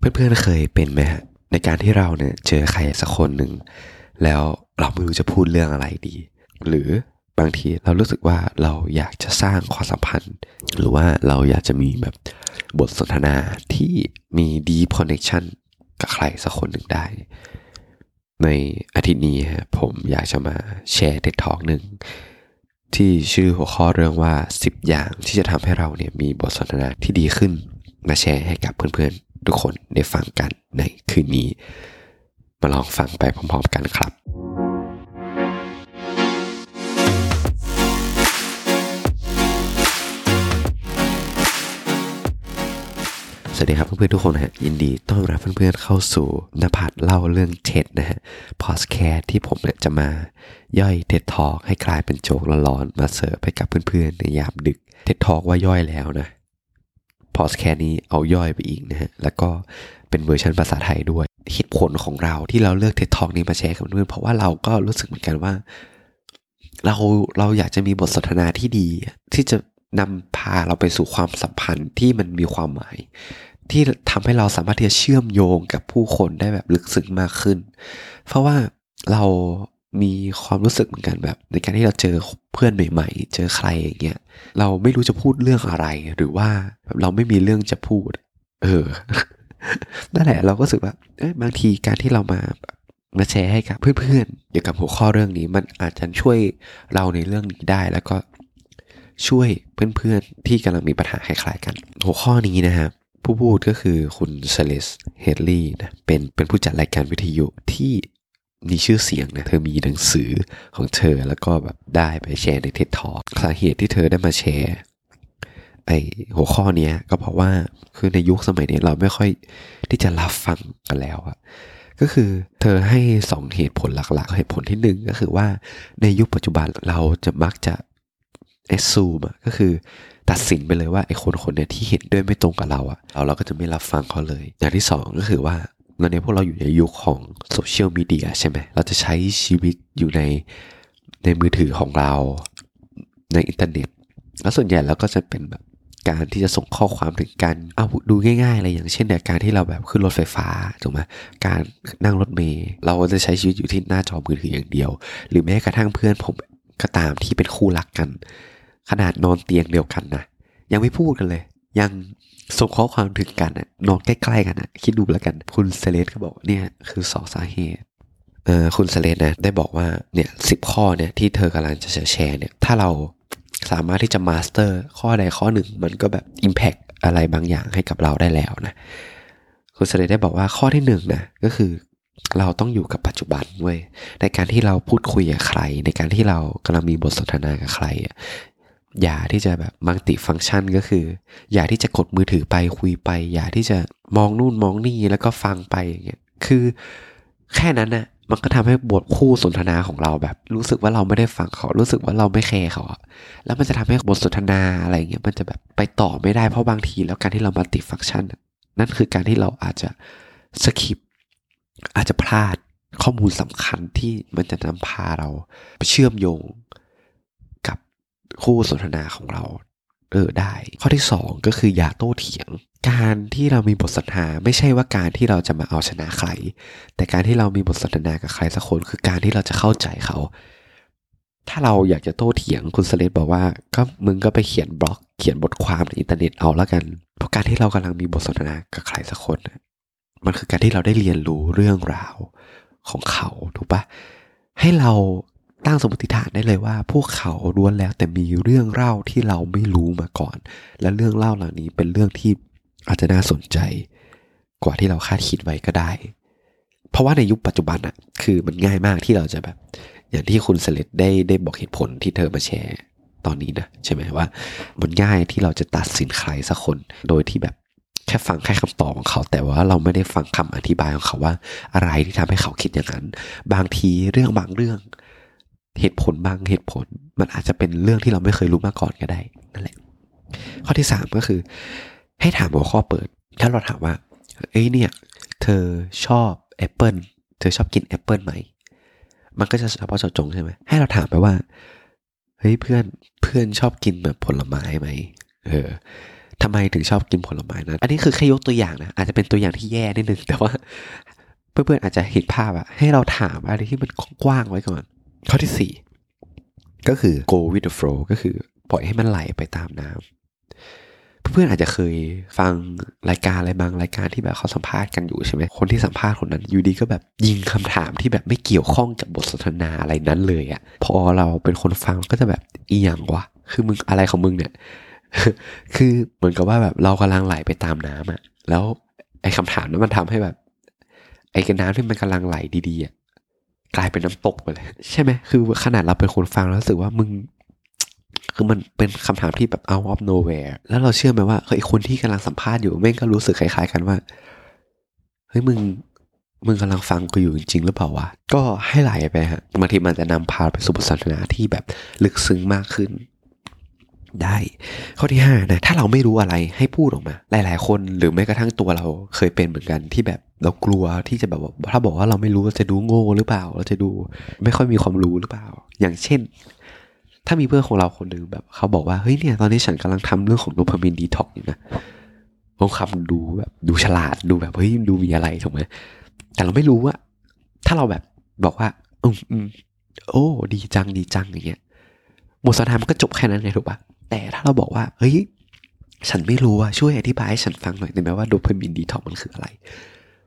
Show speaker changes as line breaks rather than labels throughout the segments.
เพื่อนๆเคยเป็นไหมฮะในการที่เราเนี่ยเจอใครสักคนหนึ่งแล้วเราไม่รู้จะพูดเรื่องอะไรดี หรือบางทีเรารู้สึกว่าเราอยากจะสร้างความสัมพันธ์ หรือว่าเราอยากจะมีแบบบทสนทนาที่มี deep connection กับใครสักคนหนึ่งได้ ในอาทิตย์นี้ผมอยากจะมาแชร์เท็ดทอกหนึ่งที่ชื่อหัวข้อเรื่องว่า 10 อย่างที่จะทำให้เราเนี่ยมีบทสนทนาที่ดีขึ้นมาแชร์ให้กับเพื่อนๆ ทุกคนได้ฟังกันในคืนนี้ มาลองฟังไปพร้อมๆกันครับสวัสดีครับเพื่อนๆทุกคนนะฮะยินดีต้อนรับเพื่อนๆเข้าสู่นภัทรเล่าเรื่อง TED นะฮะพอสแคสที่ผมเนี่ยจะมาย่อย TED Talk ให้กลายเป็นโจ๊กร้อนๆมาเสิร์ฟให้กับเพื่อนๆในยามดึก TED Talk ว่าย่อยแล้วนะ พอสแคสนี้เอาย่อยไปอีกนะฮะ แล้วก็เป็นเวอร์ชันภาษาไทยด้วย เหตุผลของเราที่เราเลือก TED Talk นี้มาแชร์กับเพื่อนเพราะว่าเราก็รู้สึกเหมือนกันว่า เราเราอยากจะมีบทสนทนาที่ดี ที่จะนำพาเราไปสู่ความสัมพันธ์ที่มันมีความหมาย ที่ทำให้เราสามารถที่จะเชื่อมโยงกับผู้คนได้แบบลึกซึ้งมากขึ้น เพราะว่าเรา มีความรู้สึกเหมือนกันแบบ ในการที่เราเจอเพื่อนใหม่ ๆ เจอใครอย่างเงี้ยเราไม่รู้จะพูดเรื่องอะไร หรือว่าเราไม่มีเรื่องจะพูด เออนั่นแหละเราก็รู้สึกว่าเอ้บางทีการที่เรามามาแชร์ให้กับเพื่อนๆเกี่ยวกับหัวข้อเรื่องนี้ มันอาจจะช่วยเราในเรื่องนี้ได้แล้วก็ช่วยเพื่อนๆที่กำลังมีปัญหาคล้ายๆกัน หัวข้อนี้นะครับผู้พูดก็คือคุณเซเลสเฮดลี่นะเป็นเป็นผู้จัดรายการวิทยุที่ มีชื่อเสียงนะเธอมีหนังสือของเธอแล้วก็แบบได้ไปแชร์ในเท็ดทอสาเหตุที่เธอได้มาแชร์ไอหัวข้อเนี้ยก็เพราะว่าคือในยุคสมัยนี้เราไม่ค่อยที่จะรับฟังกันแล้วอะก็คือเธอให้สองเหตุผลหลักๆ เหตุผลที่หนึ่งก็คือว่าในยุคปัจจุบันเราจะมักจะเอซูมก็คือตัดสินไปเลยว่าไอ้คนคนเนี้ยที่เห็นด้วยไม่ตรงกับเราอะเราเราก็จะไม่รับฟังเขาเลย อย่างที่สองก็คือว่า ตอนนี้พวกเราอยู่ในยุคของโซเชียลมีเดียใช่ไหมเราจะใช้ชีวิตอยู่ในในมือถือของเราในอินเทอร์เน็ต แล้วส่วนใหญ่เราก็จะเป็นแบบการที่จะส่งข้อความถึงกันเอาดูง่ายๆเลยอย่างเช่นเนี่ยการที่เราแบบขึ้นรถไฟฟ้าถูกไหมการนั่งรถเมล์เราจะใช้ชีวิตอยู่ที่หน้าจอมือถืออย่างเดียว หรือแม้กระทั่งเพื่อนผมก็ตามที่เป็นคู่รักกัน ขนาดนอนเตียงเดียวกันนะยังไม่พูดกันเลย ยัง ส่งข้อความถึงกันอะนอนใกล้ๆกันอะคิดดูแล้วกัน คุณ Celeste ก็บอกเนี่ยคือสองสาเหตุเออคุณ Celeste นะได้บอกว่าเนี่ยสิบข้อเนี่ยที่เธอกำลังจะแชร์เนี่ยถ้าเราสามารถที่จะ master ข้อใดข้อหนึ่ง มันก็แบบ Impact อะไรบางอย่างให้กับเราได้แล้วนะ คุณ Celeste ได้บอกว่าข้อที่หนึ่งนะก็คือเราต้องอยู่กับปัจจุบันเว้ยในการที่เราพูดคุยกับใคร ในการที่เรากำลังมีบทสนทนากับใคร อย่าที่จะแบบมัลติฟังก์ชันก็คือ อย่าที่จะกดมือถือไปคุยไป อย่าที่จะมองนู่นมองนี่แล้วก็ฟังไปอย่างเงี้ยคือแค่นั้นนะมันก็ทำให้บทคู่สนทนาของเราแบบ รู้สึกว่าเราไม่ได้ฟังเขา รู้สึกว่าเราไม่แคร์เขา แล้วมันจะทำให้บทสนทนาอะไรเงี้ยมันจะแบบไปต่อไม่ได้เพราะบางที แล้วการที่เรามัลติฟังก์ชันนั่นคือการที่เราอาจจะสคิปอาจจะพลาดข้อมูลสำคัญที่มันจะนำพาเราไปเชื่อมโยง คู่สนทนาของเราเออได้ ข้อที่สองก็คืออย่าโต้เถียง การที่เรามีบทสนทนาไม่ใช่ว่าการที่เราจะมาเอาชนะใคร แต่การที่เรามีบทสนทนากับใครสักคนคือการที่เราจะเข้าใจเขา ถ้าเราอยากจะโต้เถียงคุณ Celeste บอกว่าก็มึงก็ไปเขียนบล็อก เขียนบทความในอินเทอร์เน็ตเอาแล้วกัน เพราะการที่เรากำลังมีบทสนทนากับใครสักคนมันคือการที่เราได้เรียนรู้เรื่องราวของเขาถูกปะให้เรา ตั้งสมมติฐานได้เลยว่า พวกเขาล้วนแล้วแต่มีเรื่องเล่าที่เราไม่รู้มาก่อน และเรื่องเล่าเหล่านี้เป็นเรื่องที่อาจจะน่าสนใจ กว่าที่เราคาดคิดไว้ก็ได้ เพราะว่าในยุคปัจจุบันอะคือมันง่ายมากที่เราจะแบบ อย่างที่คุณเสเลตได้ได้บอกเหตุผลที่เธอมาแชร์ตอนนี้นะใช่ไหมว่า มันง่ายที่เราจะตัดสินใครสักคนโดยที่แบบแค่ฟังแค่คำตอบของเขา แต่ว่าเราไม่ได้ฟังคำอธิบายของเขาว่า อะไรที่ทำให้เขาคิดอย่างนั้น บางทีเรื่องบางเรื่อง เหตุผลบางเหตุผล มันอาจจะเป็นเรื่องที่เราไม่เคยรู้มาก่อนก็ได้นั่นแหละ ข้อที่สามก็คือ ให้ถามหัวข้อเปิด ถ้าเราถามว่า เอ้ยเนี่ย เธอชอบแอปเปิลเธอชอบกินแอปเปิลไหม มันก็จะเฉพาะเจาะจงใช่ไหมให้เราถามไปว่า เฮ้ยเพื่อนเพื่อนชอบกินแบบผลไม้ไหม เออทำไมถึงชอบกินผลไม้นั้นอันนี้คือแค่ยกตัวอย่างนะ อาจจะเป็นตัวอย่างที่แย่นิดนึง แต่ว่าเพื่อนๆอาจจะเห็นภาพอะให้เราถามอะไรที่มันกว้างไว้ก่อน ข้อที่สี่ก็คือ go with the flow ก็คือปล่อยให้มันไหลไปตามน้ำเพื่อนๆอาจจะเคยฟังรายการอะไรบางรายการที่แบบเขาสัมภาษณ์กันอยู่ใช่ไหมคนที่สัมภาษณ์คนนั้นอยู่ดีก็แบบยิงคำถามที่แบบไม่เกี่ยวข้องกับบทสนทนาอะไรนั้นเลยอะพอเราเป็นคนฟังก็จะแบบอีหยังวะคือมึงอะไรของมึงเนี่ยคือเหมือนกับว่าแบบเรากำลังไหลไปตามน้ำอะ แล้วไอ้คำถามนั้นมันทำให้แบบ ไอ้กระน้ำที่มันกำลังไหลดีๆอะ กลายเป็นน้ำตกไปเลย ใช่ไหมคือขนาดเราเป็นคนฟังแล้วรู้สึกว่ามึง คือมันเป็นคำถามที่แบบ out of nowhere แล้วเราเชื่อไหมว่าเฮ้ยคนที่กำลังสัมภาษณ์อยู่แม่งก็รู้สึกคล้ายๆกันว่าเฮ้ยมึงมึงกำลังฟังกูอยู่จริง ๆ หรือเปล่าวะ ก็ให้ไหลไปฮะบางทีมันจะนำพาไปสู่บทสนทนาที่แบบลึกซึ้งมากขึ้น ได้ ข้อที่ห้านะถ้าเราไม่รู้อะไรให้พูดออกมา หลาย ๆ คนหรือแม้กระทั่งตัวเราเคยเป็นเหมือนกันที่แบบเรากลัวที่จะแบบว่าถ้าบอกว่าเราไม่รู้เราจะดูโง่หรือเปล่า เราจะดูไม่ค่อยมีความรู้หรือเปล่า อย่างเช่น ถ้ามีเพื่อนของเราคนหนึ่งแบบเขาบอกว่าเฮ้ยเนี่ยตอนนี้ฉันกำลังทำเรื่องของโดพามีนดีท็อกอยู่นะบางคำดูแบบดูฉลาดดูแบบเฮ้ยดูมีอะไรถูกไหมแต่เราไม่รู้ว่าถ้าเราแบบบอกว่าอืมอืมโอ้ ดีจังดีจังอย่างเงี้ยบทสนทนามันก็จบแค่นั้นเลยถูกปะ แต่ถ้าเราบอกว่า เฮ้ย ฉันไม่รู้ว่าช่วยอธิบายให้ฉันฟังหน่อยได้ไหมว่าโดพามีนดีท็อกมันคืออะไร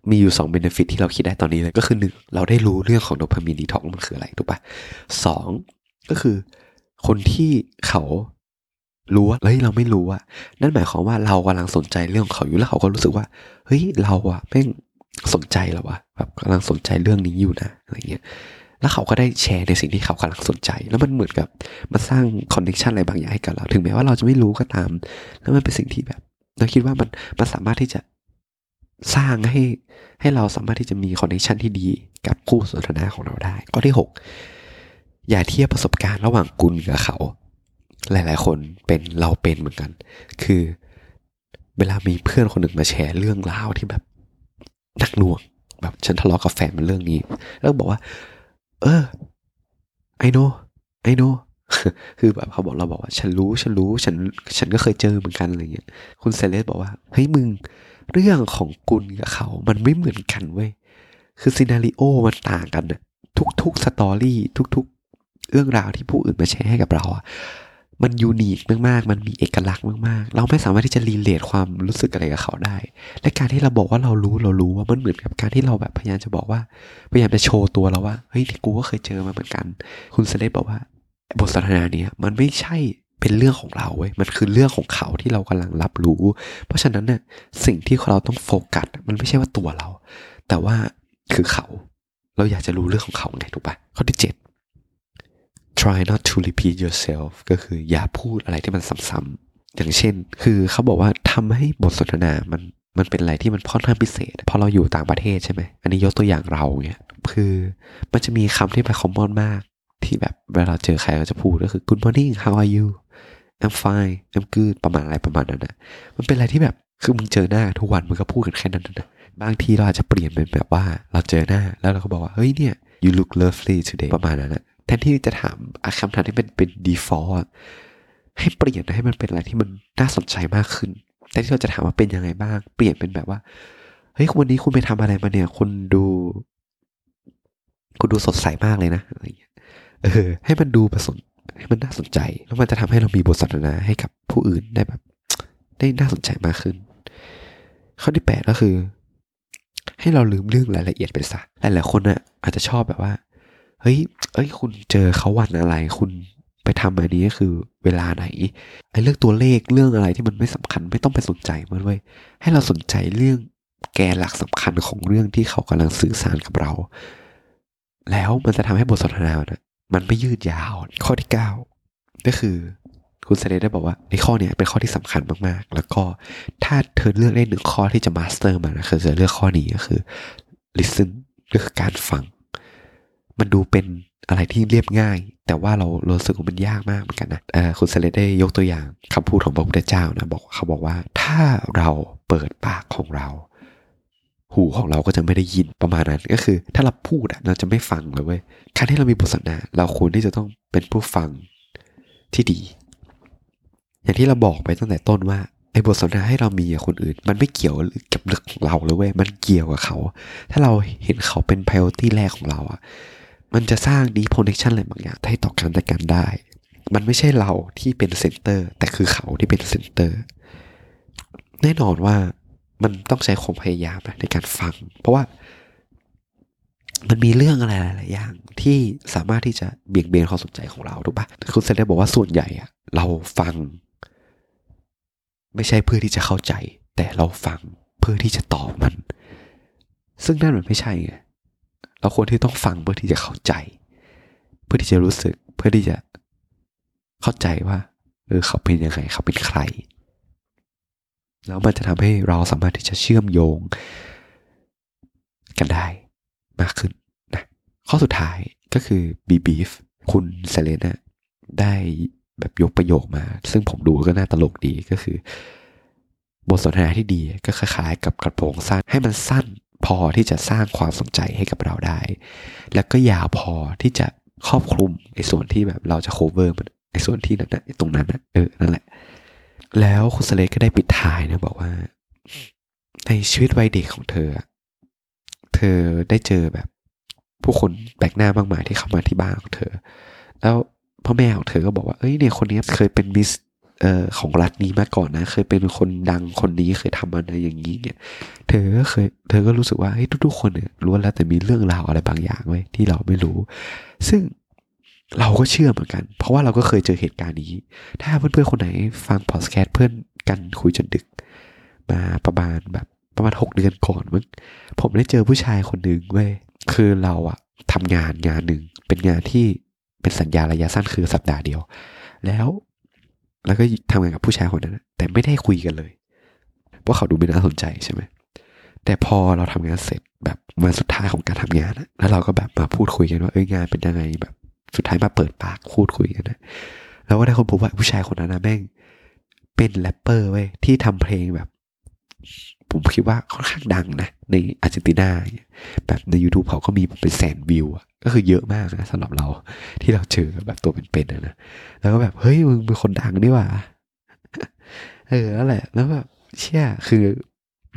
มีอยู่สองเบนฟิตที่เราคิดได้ตอนนี้เลยก็คือหนึ่งเราได้รู้เรื่องของโดพามีนดีท็อกมันคืออะไรถูกปะสองก็คือ คนที่เขารู้ว่าเฮ้ยเราไม่รู้อะนั่นหมายความว่าเรากำลังสนใจเรื่องของเขาอยู่แล้วเขาก็รู้สึกว่า เฮ้ยเราอะแม่งสนใจแล้ววะแบบกำลังสนใจเรื่องนี้อยู่นะอะไรเงี้ย แล้วเขาก็ได้แชร์ในสิ่งที่เขากำลังสนใจ แล้วมันเหมือนกับมาสร้าง connection อะไรบางอย่างให้กับเรา ถึงแม้ว่าเราจะไม่รู้ก็ตาม แล้วมันเป็นสิ่งที่แบบเราคิดว่ามันมันสามารถที่จะสร้างให้ให้เราสามารถที่จะมี connection ที่ดีกับคู่สนทนาของเราได้ ข้อที่หกอย่าเทียบประสบการณ์ระหว่างคุณกับเขา หลาย ๆ คนเป็นเราเป็นเหมือนกัน คือเวลามีเพื่อนคนหนึ่งมาแชร์เรื่องราวที่แบบหนักหน่วง แบบฉันทะเลาะกับแฟนมันเรื่องนี้ แล้วบอกว่า เออไอโนไอโนคือแบบเขาบอกเราบอกว่า ฉันรู้ฉันรู้ฉันฉันก็เคยเจอเหมือนกันอะไรเงี้ยคุณเซเลสบอกว่าเฮ้ยมึงเรื่องของคุณกับเขา มันไม่เหมือนกันเว้ยคือซีนารีโอมันต่างกันนะทุกๆสตอรี่ทุก ๆ เรื่องราวที่ผู้อื่นมาแชร์ให้กับเราอะ มันยูนิคมากๆ มันมีเอกลักษณ์มากๆ เราไม่สามารถที่จะรีเลทความรู้สึกอะไรกับเขาได้ และการที่เราบอกว่าเรารู้เรารู้ว่ามันเหมือนกับการที่เราแบบพยายามจะบอกว่า พยายามจะโชว์ตัวเราว่า เฮ้ยกูก็เคยเจอมาเหมือนกัน คุณเซเลสบอกว่า บทสนทนาเนี้ยมันไม่ใช่เป็นเรื่องของเราเว้ย มันคือเรื่องของเขาที่เรากำลังรับรู้ เพราะฉะนั้นเนี่ยสิ่งที่เราต้องโฟกัสมันไม่ใช่ว่าตัวเรา แต่ว่าคือเขา เราอยากจะรู้เรื่องของเขาไงถูกปะข้อที่เจ็ด try not to repeat yourself ก็คืออย่าพูดอะไรที่มันซ้ำๆอย่างเช่น คือเขาบอกว่าทำให้บทสนทนามันมันเป็นอะไรที่มันค่อนข้างพิเศษ พอเราอยู่ต่างประเทศใช่ไหม อันนี้ยกตัวอย่างเราเนี่ยคือมันจะมีคำที่แบบคอมมอนมาก ที่แบบเวลาเจอใครก็จะพูดก็คือ good morning how are you I'm fine I'm good ประมาณอะไรประมาณนั้นนะมันเป็นอะไรที่แบบคือมึงเจอหน้าทุกวันมึงก็พูดกันแค่นั้นนะบางทีเราอาจจะเปลี่ยนเป็นแบบว่าเราเจอหน้าแล้วเราก็บอกว่าเฮ้ยเนี่ย you look lovely today ประมาณนั้นนะ แทนที่จะถามคำถามที่เป็นเป็น default ให้เปลี่ยนให้มันเป็นอะไรที่มันน่าสนใจมากขึ้น แต่ที่เราจะถามว่าเป็นยังไงบ้าง เปลี่ยนเป็นแบบว่า เฮ้ยวันนี้คุณไปทำอะไรมาเนี่ย คุณดู คุณดูสดใสมากเลยนะ อะไรอย่างเงี้ย เออ ให้มันดูประสนให้มันน่าสนใจ แล้วมันจะทำให้เรามีบทสนทนาให้กับผู้อื่นได้แบบ ได้น่าสนใจมากขึ้น ข้อที่แปดก็คือ ให้เราลืมเรื่องรายละเอียดไปซะ หลายๆคนน่ะอาจจะชอบแบบว่า เฮ้ย เอ้ย คุณเจอเขาวันอะไร คุณไปทำอันนี้คือเวลาไหน ไอ้เรื่องตัวเลขเรื่องอะไรที่มันไม่สำคัญไม่ต้องไปสนใจมันเว้ยให้เราสนใจเรื่องแกนหลักสำคัญของเรื่องที่เขากำลังสื่อสารกับเรา แล้วมันจะทำให้บทสนทนานะมันไม่ยืดยาว ข้อที่เก้าก็คือคุณเซเลได้บอกว่าในข้อเนี้ยเป็นข้อที่สำคัญมากๆ แล้วก็ถ้าเธอเลือกได้หนึ่งข้อที่จะ master มานะคือจะเลือกข้อนี้ก็คือ listen ก็คือการฟัง มันดูเป็นอะไรที่เรียบง่าย แต่ว่าเรารู้สึกว่ามันยากมากเหมือนกันนะคุณเซเลได้ยกตัวอย่างคำพูดของพระพุทธเจ้านะบอกเขาบอกว่า ถ้าเราเปิดปากของเรา หูของเราก็จะไม่ได้ยินประมาณนั้น ก็คือ ถ้าเราพูดอะเราจะไม่ฟังเลยเว้ยการที่เรามีบทสนทนาเราควรที่จะต้องเป็นผู้ฟังที่ดี อย่างที่เราบอกไปตั้งแต่ต้นว่าไอ้บทสนทนาให้เรามีกับคนอื่น มันไม่เกี่ยวกับเรื่องของเราเลยเว้ยมันเกี่ยวกับเขา ถ้าเราเห็นเขาเป็น priority แรกของเราอะ มันจะสร้าง deep connection อะไรบางอย่างให้ต่อกันและกันได้ มันไม่ใช่เราที่เป็น center แต่คือเขาที่เป็น center แน่นอนว่ามันต้องใช้ความพยายามในการฟัง เพราะว่ามันมีเรื่องอะไรหลายอย่างที่สามารถที่จะเบี่ยงเบนความสนใจของเราถูกปะคุณเซนได้บอกว่าส่วนใหญ่อะเราฟัง ไม่ใช่เพื่อที่จะเข้าใจ แต่เราฟังเพื่อที่จะตอบมัน ซึ่งนั่นมันไม่ใช่ไง เราควรที่ต้องฟังเพื่อที่จะเข้าใจ เพื่อที่จะรู้สึก เพื่อที่จะเข้าใจว่าเออเขาเป็นยังไงเขาเป็นใคร แล้วมันจะทำให้เราสามารถที่จะเชื่อมโยง กันได้มากขึ้นนะข้อสุดท้ายก็คือ be beef คุณเซเลนะได้แบบยกประโยคมา ซึ่งผมดูก็น่าตลกดีก็คือ บทสนทนาที่ดีก็คล้ายๆ กับกระโปรงสั้นให้มันสั้น พอที่จะสร้างความสนใจให้กับเราได้ แล้วก็ยาวพอที่จะครอบคลุมในส่วนที่แบบเราจะ cover มันในส่วนที่นั้นนะตรงนั้นนะเออนั่นแหละ แล้วคุณสเลกก็ได้ปิดท้ายนะบอกว่า ในชีวิตวัยเด็กของเธอ เธอได้เจอแบบ ผู้คนแปลกหน้ามากมายที่เข้ามาที่บ้านของเธอ แล้วพ่อแม่ของเธอก็บอกว่า เอ้ยเนี่ยคนนี้เคยเป็นมิส อ่อของรัฐนี้มาก่อนนะ เคยเป็นคนดังคนนี้เคยทำอะไรอย่างนี้เนี่ยเธอก็เคยเธอก็รู้สึกว่าเฮ้ยทุกๆคนเนี่ยล้วนแล้วแต่มีเรื่องราวอะไรบางอย่างไว้ที่เราไม่รู้ ซึ่งเราก็เชื่อเหมือนกัน เพราะว่าเราก็เคยเจอเหตุการณ์นี้ ถ้าเพื่อนๆคนไหนฟังพอดแคสต์เพื่อนกันคุยจนดึก มาประมาณแบบประมาณหกเดือนก่อนมั้งผมได้เจอผู้ชายคนหนึ่งเว้ยคือเราอะทำงานงานหนึ่งเป็นงานที่เป็นสัญญาระยะสั้นคือสัปดาห์เดียว แล้ว แล้วก็ทำงานกับผู้ชายคนนั้นแต่ไม่ได้คุยกันเลยเพราะเขาดูไม่น่าสนใจใช่ไหมแต่พอเราทำงานเสร็จแบบวันสุดท้ายของการทำงานแล้วเราก็แบบมาพูดคุยกันว่าเอ้ยงานเป็นยังไงแบบสุดท้ายมาเปิดปากพูดคุยกันนะแล้วก็ได้คนพบว่าผู้ชายคนนั้นนะแม่งเป็นแรปเปอร์เว้ยที่ทำเพลงแบบ ผมคิดว่าค่อนข้างดังนะ ในอาร์เจนตินาแบบใน YouTube เขาก็มีเป็นแสนวิวอะก็คือเยอะมากนะสำหรับเราที่เราเจอแบบตัวเป็นๆนะแล้วก็แบบเฮ้ยมึงเป็นคนดังนี่หว่าเออนั่นแหละ แล้วแบบเชี่ยคือ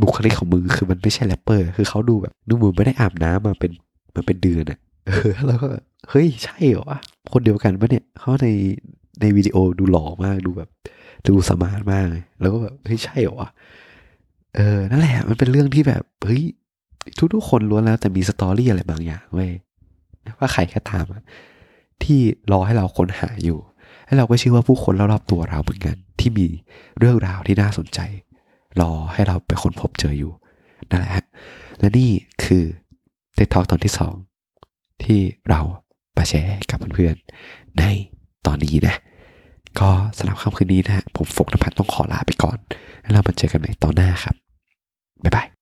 บุคลิกของมึงคือมันไม่ใช่แรปเปอร์ คือเขาดูแบบดูมึงไม่ได้อาบน้ำมาเป็นมาเป็นเดือนอะเออแล้วก็เฮ้ยใช่เหรอวะคนเดียวกันปะเนี่ยเขาในในวิดีโอดูหล่อมากดูแบบ ดู smart มากเลยแล้วก็แบบเฮ้ยใช่เหรอวะ เออ นั่นแหละ มันเป็นเรื่องที่แบบ เฮ้ย ทุกๆคนล้วนแล้ว แต่มีสตอรี่อะไรบางอย่างเว้ย ว่าใครก็ตามที่รอให้เราค้นหาอยู่และเราก็เชื่อว่าผู้คนรอบๆตัวเราเหมือนกัน ที่มีเรื่องราวที่น่าสนใจ รอให้เราไปค้นพบเจออยู่ นั่นแหละฮะและนี่คือเททอ k ตอนที่สองที่เรามาแชร์กับเพื่อนๆในตอนนี้นะ ก็สำหรับค่ำคืนนี้นะฮะผมฟกนภัทรต้องขอลาไปก่อน แล้วเรามาเจอกันใหม่ตอนหน้าครับ บ๊ายบาย